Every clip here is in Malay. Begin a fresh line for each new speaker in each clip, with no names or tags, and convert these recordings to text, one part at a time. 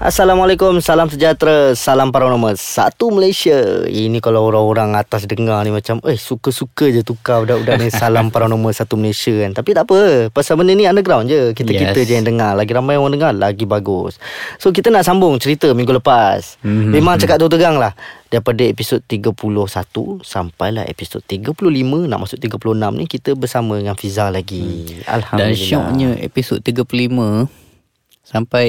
Assalamualaikum, salam sejahtera, salam paranormal. Satu Malaysia. Ini kalau orang-orang atas dengar ni macam Eh suka-suka je tukar budak-budak ni Salam paranormal satu Malaysia kan. Tapi tak apa Pasal benda ni underground je. Kita-kita
Yes.
je yang dengar. Lagi ramai orang dengar Lagi bagus. So kita nak sambung cerita minggu lepas.
Mhm.
Memang cakap tu tegang lah. Daripada episod 31 Sampailah episod 35 Nak masuk 36 ni Kita bersama dengan Fiza lagi.
Dan
Alhamdulillah.
syoknya episod 35 Sampai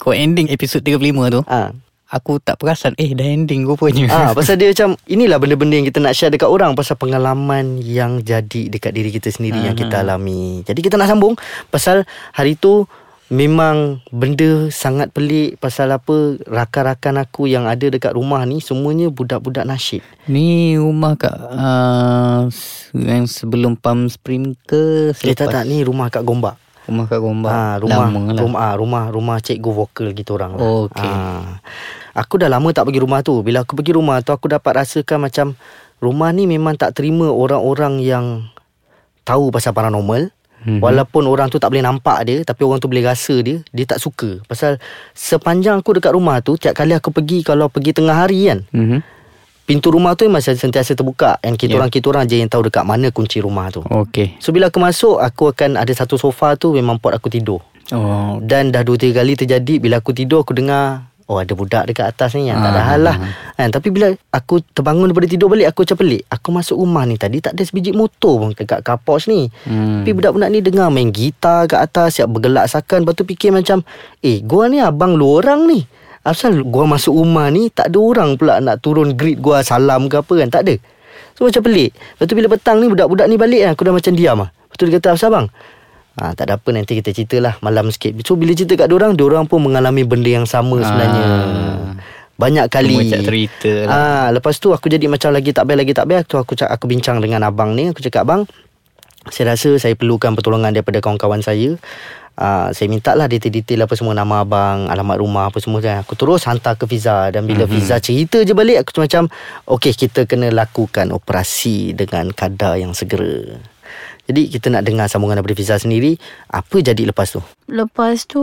Kau ending episod 35 tu
Ah,
Aku tak perasan Eh dah ending rupanya
Ah, pasal dia macam inilah benda-benda yang kita nak share dekat orang pasal pengalaman yang jadi dekat diri kita sendiri yang kita alami. Jadi kita nak sambung pasal hari tu memang benda sangat pelik pasal apa rakan-rakan aku yang ada dekat rumah ni semuanya budak-budak nasyid.
Ni rumah kat uh, Yang sebelum Palm Spring ke
Eh tak tak ni rumah kat Gombak.
Rumah kat Gombak
Ha, rumah
Lama lah
rumah ah, rumah rumah cikgu vokal gitu orang. lah.
Okey.
Ah. Aku dah lama tak pergi rumah tu. Bila aku pergi rumah tu aku dapat rasakan macam rumah ni memang tak terima orang-orang yang tahu pasal paranormal.
Mhm.
Walaupun orang tu tak boleh nampak dia Tapi orang tu boleh rasa dia Dia tak suka Pasal sepanjang aku dekat rumah tu Tiap kali aku pergi Kalau pergi tengah hari kan
mm-hmm.
Pintu rumah tu memang sentiasa terbuka. And kita
Ya.
orang-kita orang je yang tahu Dekat mana kunci rumah tu.
Okay
So bila aku masuk Aku akan ada satu sofa tu Memang pot aku tidur.
Oh.
Dan dah dua tiga kali terjadi Bila aku tidur aku dengar Oh ada budak dekat atas ni. Yang tak ada
Ah.
hal lah. kan, Tapi bila aku terbangun daripada tidur balik Aku macam pelik. Aku masuk rumah ni tadi Tak ada sebiji motor pun dekat car porch ni.
Hmm.
Tapi budak-budak ni dengar main gitar kat atas Siap bergelak sakan Lepas tu fikir macam Eh gua ni abang lu orang ni Asal gua masuk rumah ni Tak ada orang pula nak turun greet gua Salam ke apa kan Tak ada So macam pelik Lepas tu bila petang ni Budak-budak ni balik kan Aku dah macam diam lah Lepas tu dia kata Asal bang Ha, tak ada apa nanti kita ceritalah malam sikit. So bila cerita kat diorang, diorang pun mengalami benda yang sama sebenarnya.
Ah.
Banyak kali.
Macam cerita lah.
Ah, lepas tu aku jadi macam lagi tak baik lagi tak baik. Tu aku cak, aku bincang dengan abang ni, aku cakap abang, saya rasa saya perlukan pertolongan daripada kawan-kawan saya. Uh, saya minta lah detail-detail apa semua nama abang, alamat rumah apa semua kan. Aku terus hantar ke Fiza dan bila mm-hmm. Fiza cerita je balik aku macam okey kita kena lakukan operasi dengan kadar yang segera. Jadi kita nak dengar sambungan daripada Fiza sendiri Apa jadi lepas tu?
Lepas tu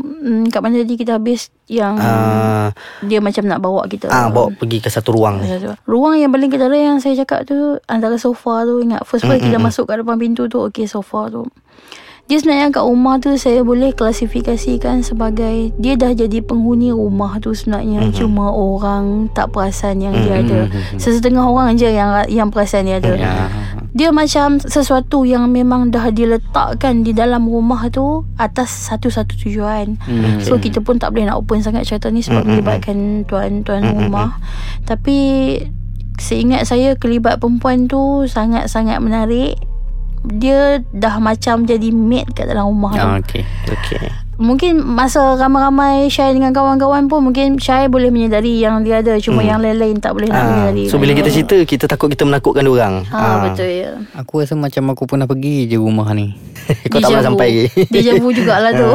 mm, Kat mana tadi kita habis Yang
Ah,
Dia macam nak bawa kita
Ah, bawa pergi ke satu ruang ni
Ruang yang paling ketara yang saya cakap tu Antara sofa tu Ingat first first kita masuk kat depan pintu tu Okay sofa tu dia sebenarnya kat rumah tu saya boleh klasifikasikan sebagai dia dah jadi penghuni rumah tu sebenarnya mm-hmm. cuma orang tak perasan yang dia ada. Sesetengah orang je yang yang perasan dia ada.
Ya.
Dia macam sesuatu yang memang dah diletakkan di dalam rumah tu atas satu-satu tujuan.
Hmm.
So kita pun tak boleh nak open sangat cerita ni sebab melibatkan tuan-tuan rumah. Tapi seingat saya kelibat perempuan tu sangat-sangat menarik. Dia dah macam jadi maid kat dalam rumah tu.
Ah, okay
Okey.
Mungkin masa ramai-ramai Syai dengan kawan-kawan pun Mungkin Syai boleh menyedari yang dia ada Cuma yang lain-lain tak boleh nak
ah,
menyedari
So bila kita cerita Kita takut kita menakutkan orang.
Ha, betul ya.
Aku rasa macam aku pernah pergi je rumah ni.
Kau tak pernah sampai. Lagi
Dia javu jugalah tu.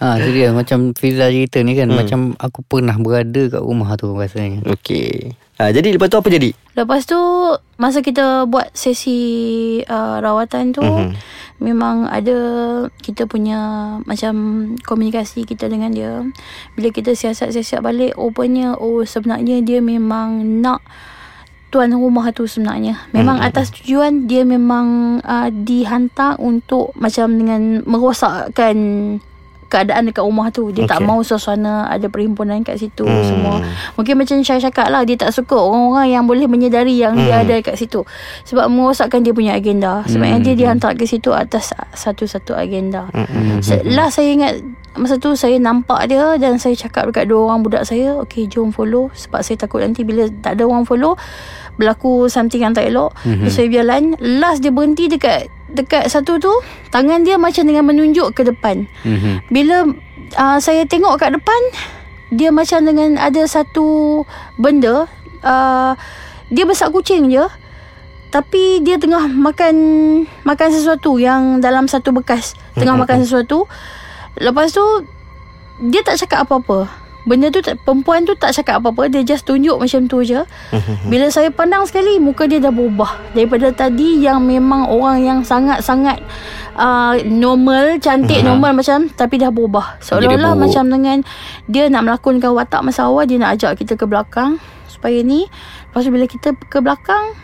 Ha serius macam Fiza cerita ni kan hmm. Macam aku pernah berada kat rumah tu rasanya.
Okey ha, Jadi lepas tu apa jadi?
Lepas tu masa kita buat sesi uh, rawatan tu
Mhm.
memang ada kita punya macam komunikasi kita dengan dia. Bila kita siasat-siasat balik rupanya oh sebenarnya dia memang nak tuan rumah tu sebenarnya. Memang
Mhm.
atas tujuan dia memang uh, dihantar untuk macam dengan merosakkan keadaan dekat rumah tu. Dia okay. tak mau suasana ada perhimpunan kat situ
Hmm.
semua. Mungkin macam saya cakap lah Dia tak suka orang-orang yang boleh menyedari Yang hmm. dia ada kat situ Sebab merosakkan dia punya agenda Sebabnya
Hmm.
dia dihantar ke situ Atas satu-satu agenda
Hmm.
Se- Last saya ingat Masa tu saya nampak dia Dan saya cakap dekat dua orang budak saya Okay jom follow. Sebab saya takut nanti Bila tak ada orang follow Berlaku something yang tak elok. Mm-hmm. So saya berjalan Last dia berhenti dekat Dekat satu tu Tangan dia macam dengan menunjuk ke depan.
Mm-hmm.
bila uh, saya tengok kat depan dia macam dengan ada satu benda uh, dia besar kucing je tapi dia tengah makan makan sesuatu yang dalam satu bekas. Tengah makan sesuatu lepas tu dia tak cakap apa-apa. Benda tu tak, Perempuan tu tak cakap apa-apa. Dia just tunjuk macam tu je. Bila saya pandang sekali Muka dia dah berubah. Daripada tadi Yang memang orang yang sangat-sangat uh, Normal Cantik normal macam Tapi dah berubah. Seolah-olah macam dengan Dia nak melakonkan watak masa awal Dia nak ajak kita ke belakang Supaya ni. Lepas tu bila kita ke belakang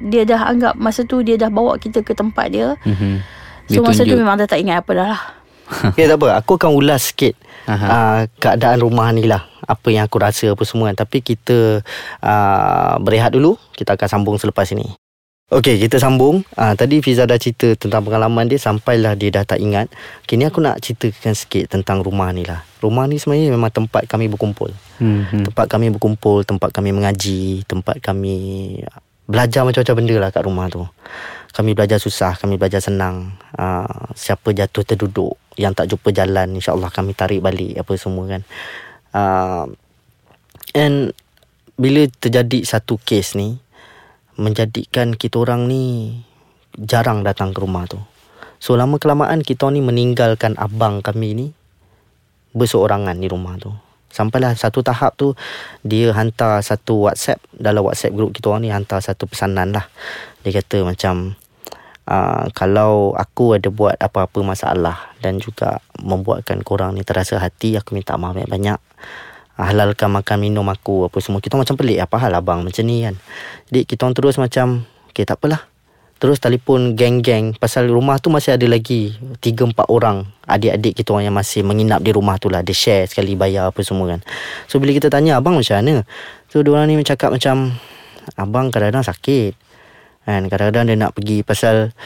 Dia dah anggap Masa tu dia dah bawa kita ke tempat dia.
Mhm.
So
Dia
masa tu
tunjuk.
memang dah tak ingat apa dah lah
Okay tak apa. Aku akan ulas sikit
Aha.
uh, Keadaan rumah ni lah. Apa yang aku rasa apa semua. Tapi kita uh, Berehat dulu. Kita akan sambung selepas ini. Okay kita sambung. Uh, Tadi Fiza dah cerita Tentang pengalaman dia. Sampailah dia dah tak ingat. Kini aku nak ceritakan sikit Tentang rumah ni lah. Rumah ni sebenarnya Memang tempat kami berkumpul.
Mhm.
Tempat kami berkumpul Tempat kami mengaji Tempat kami Belajar macam-macam benda lah kat rumah tu Kami belajar susah Kami belajar senang uh, Siapa jatuh terduduk Yang tak jumpa jalan InsyaAllah kami tarik balik Apa semua kan uh, And Bila terjadi satu kes ni Menjadikan kita orang ni Jarang datang ke rumah tu So lama kelamaan kita ni meninggalkan abang kami ni berseorangan di rumah tu. Sampailah satu tahap tu dia hantar satu WhatsApp dalam WhatsApp group kita orang ni hantar satu pesanan lah. Dia kata macam uh, kalau aku ada buat apa-apa masalah dan juga membuatkan korang ni terasa hati aku minta maaf banyak-banyak. Ah, Halalkan makan minum aku apa semua. Kita macam pelik apa hal abang macam ni kan. Jadi kita orang terus macam okay tak apalah. Terus telefon geng-geng Pasal rumah tu masih ada lagi Tiga empat orang Adik-adik kita orang yang masih menginap di rumah tu lah Dia share sekali bayar apa semua kan So bila kita tanya Abang macam mana So diorang ni cakap macam Abang kadang-kadang sakit kan Kadang-kadang dia nak pergi Pasal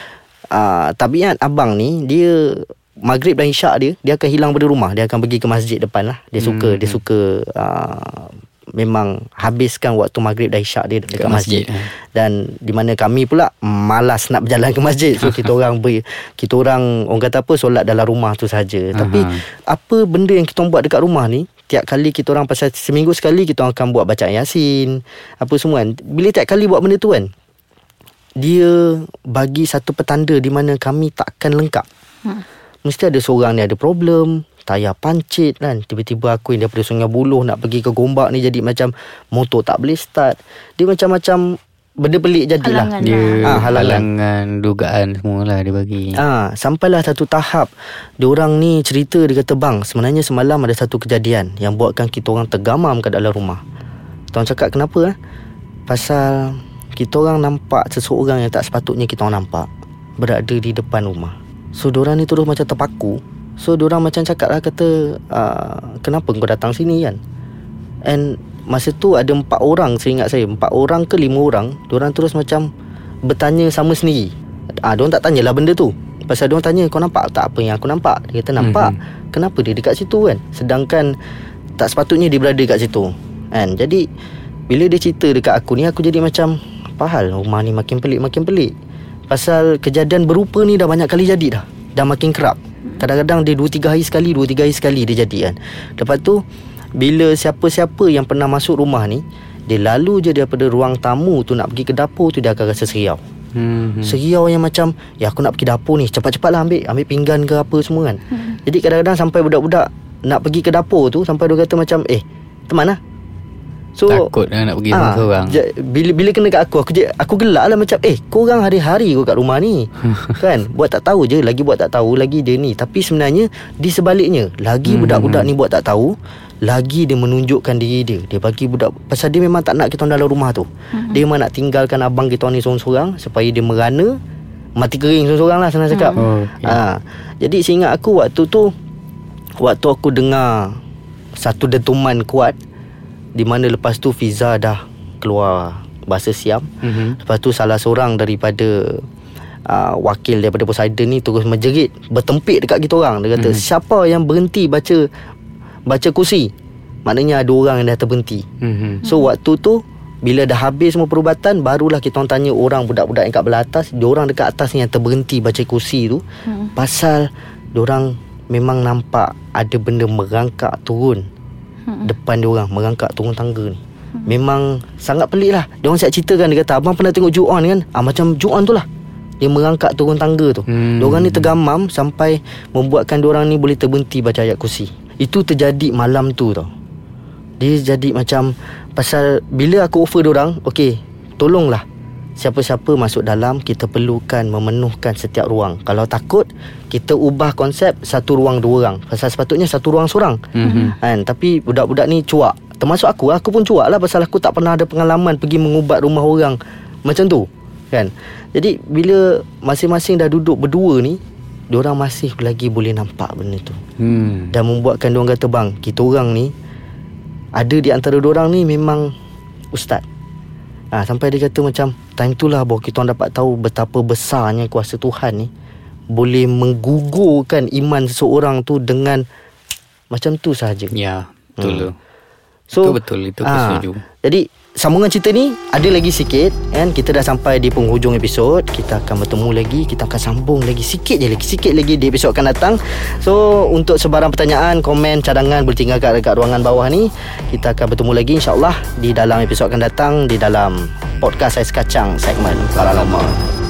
uh, Tabiat abang ni Dia Maghrib dan isyak dia Dia akan hilang pada rumah. Dia akan pergi ke masjid depan lah. Dia suka Dia suka uh, Memang habiskan waktu maghrib dan isyak dia dekat masjid,
masjid, eh.
dan di mana kami pula malas nak berjalan ke masjid. So kita orang ber, kita orang orang kata apa solat dalam rumah tu saja tapi apa benda yang kita buat dekat rumah ni tiap kali kita orang pasal seminggu sekali kita orang akan buat bacaan yasin apa semua kan. Bila tiap kali buat benda tu kan dia bagi satu petanda di mana kami takkan lengkap
Hmm.
Mesti ada seorang ni ada problem Tayar pancit kan Tiba-tiba aku yang daripada Sungai Buloh Nak pergi ke Gombak ni Jadi macam Motor tak boleh start Dia macam-macam Benda pelik jadilah
Halangan
Dia
Ah, halangan.
halangan dugaan semualah dia bagi.
Ah, sampailah satu tahap dia orang ni cerita dia kata bang sebenarnya semalam ada satu kejadian yang buatkan kita orang tergamam kat dalam rumah. Tuan cakap kenapa eh? Pasal kita orang nampak seseorang yang tak sepatutnya kita orang nampak berada di depan rumah. So diorang ni terus macam terpaku. So diorang macam cakap lah kata uh, kenapa kau datang sini kan? And masa tu ada empat orang saya ingat saya empat orang ke lima orang diorang terus macam bertanya sama sendiri ah diorang tak tanyalah benda tu pasal diorang tanya kau nampak tak apa yang aku nampak dia kata nampak mm-hmm. kenapa dia dekat situ kan sedangkan tak sepatutnya dia berada dekat situ kan jadi bila dia cerita dekat aku ni aku jadi macam apa hal rumah ni makin pelik makin pelik. Pasal kejadian berupa ni dah banyak kali jadi dah. Dah makin kerap. Kadang-kadang dia 2 3 hari sekali 2 3 hari sekali dia jadi kan. Lepas tu bila siapa-siapa yang pernah masuk rumah ni Dia lalu je daripada ruang tamu tu Nak pergi ke dapur tu Dia akan rasa seriau.
Hmm.
hmm. Seriau yang macam Ya aku nak pergi dapur ni. Cepat-cepat lah ambil. Ambil pinggan ke apa semua kan. Hmm. Jadi kadang-kadang sampai budak-budak Nak pergi ke dapur tu Sampai dia kata macam Eh teman lah So
Takut lah nak pergi
ah,
seorang.
ja- bila bila kena kat aku aku je- aku gelak lah macam eh korang hari-hari kau kat rumah ni. Kan? Buat tak tahu je lagi buat tak tahu lagi dia ni. Tapi sebenarnya di sebaliknya lagi
Hmm.
budak-budak ni buat tak tahu lagi dia menunjukkan diri dia. Dia bagi budak pasal dia memang tak nak kita dalam rumah tu. Dia memang nak tinggalkan abang kita ni seorang-seorang supaya dia merana mati kering seorang-seorang lah senang cakap.
Oh, okey.
ha, jadi saya ingat aku waktu tu waktu aku dengar satu dentuman kuat di mana lepas tu Fiza dah keluar bahasa Siam.
Mhm.
Lepas tu salah seorang daripada uh, wakil daripada Poseidon ni terus menjerit, bertempik dekat kita orang. Dia kata,
Mhm.
"Siapa yang berhenti baca baca kursi?" Maknanya ada orang yang dah terberhenti.
Mhm.
So waktu tu bila dah habis semua perubatan barulah kita orang tanya orang budak-budak yang kat belah atas, dia orang dekat atas ni yang terberhenti baca kursi tu
Hmm.
pasal dia orang memang nampak ada benda merangkak turun
Hmm.
depan dia orang merangkak turun tangga ni. Memang sangat pelik lah. Dia orang siap ceritakan Dia kata Abang pernah tengok Ju-on kan? Ah, Macam Ju-on tu lah. Dia merangkak turun tangga tu.
Hmm.
Dia orang ni tergamam Sampai Membuatkan dia orang ni Boleh terberhenti baca ayat kursi. Itu terjadi malam tu tau. Dia jadi macam Pasal Bila aku offer orang Okay Tolonglah Siapa-siapa masuk dalam Kita perlukan Memenuhkan setiap ruang. Kalau takut Kita ubah konsep Satu ruang dua orang. Pasal sepatutnya Satu ruang seorang.
Mhm.
kan? Tapi budak-budak ni cuak. Termasuk aku Aku pun cuak lah Pasal aku tak pernah ada pengalaman Pergi mengubat rumah orang Macam tu Kan? Jadi bila Masing-masing dah duduk berdua ni Diorang masih lagi boleh nampak benda tu.
Hmm.
Dan membuatkan diorang kata Bang Kita orang ni Ada di antara diorang ni Memang Ustaz ha, Sampai dia kata macam Time tu lah bahawa kita orang dapat tahu Betapa besarnya kuasa Tuhan ni Boleh menggugurkan iman seseorang tu Dengan Macam tu sahaja
Ya, betul tu.
So
Itu betul, itu
ah,
setuju.
Jadi sambungan cerita ni ada lagi sikit kan? Kita dah sampai di penghujung episod. Kita akan bertemu lagi. Kita akan sambung lagi sikit je lagi sikit lagi di episod akan datang. So untuk sebarang pertanyaan komen cadangan boleh tinggalkan dekat ruangan bawah ni kita akan bertemu lagi insyaallah di dalam episod akan datang di dalam podcast Ais Kacang segmen Paranormal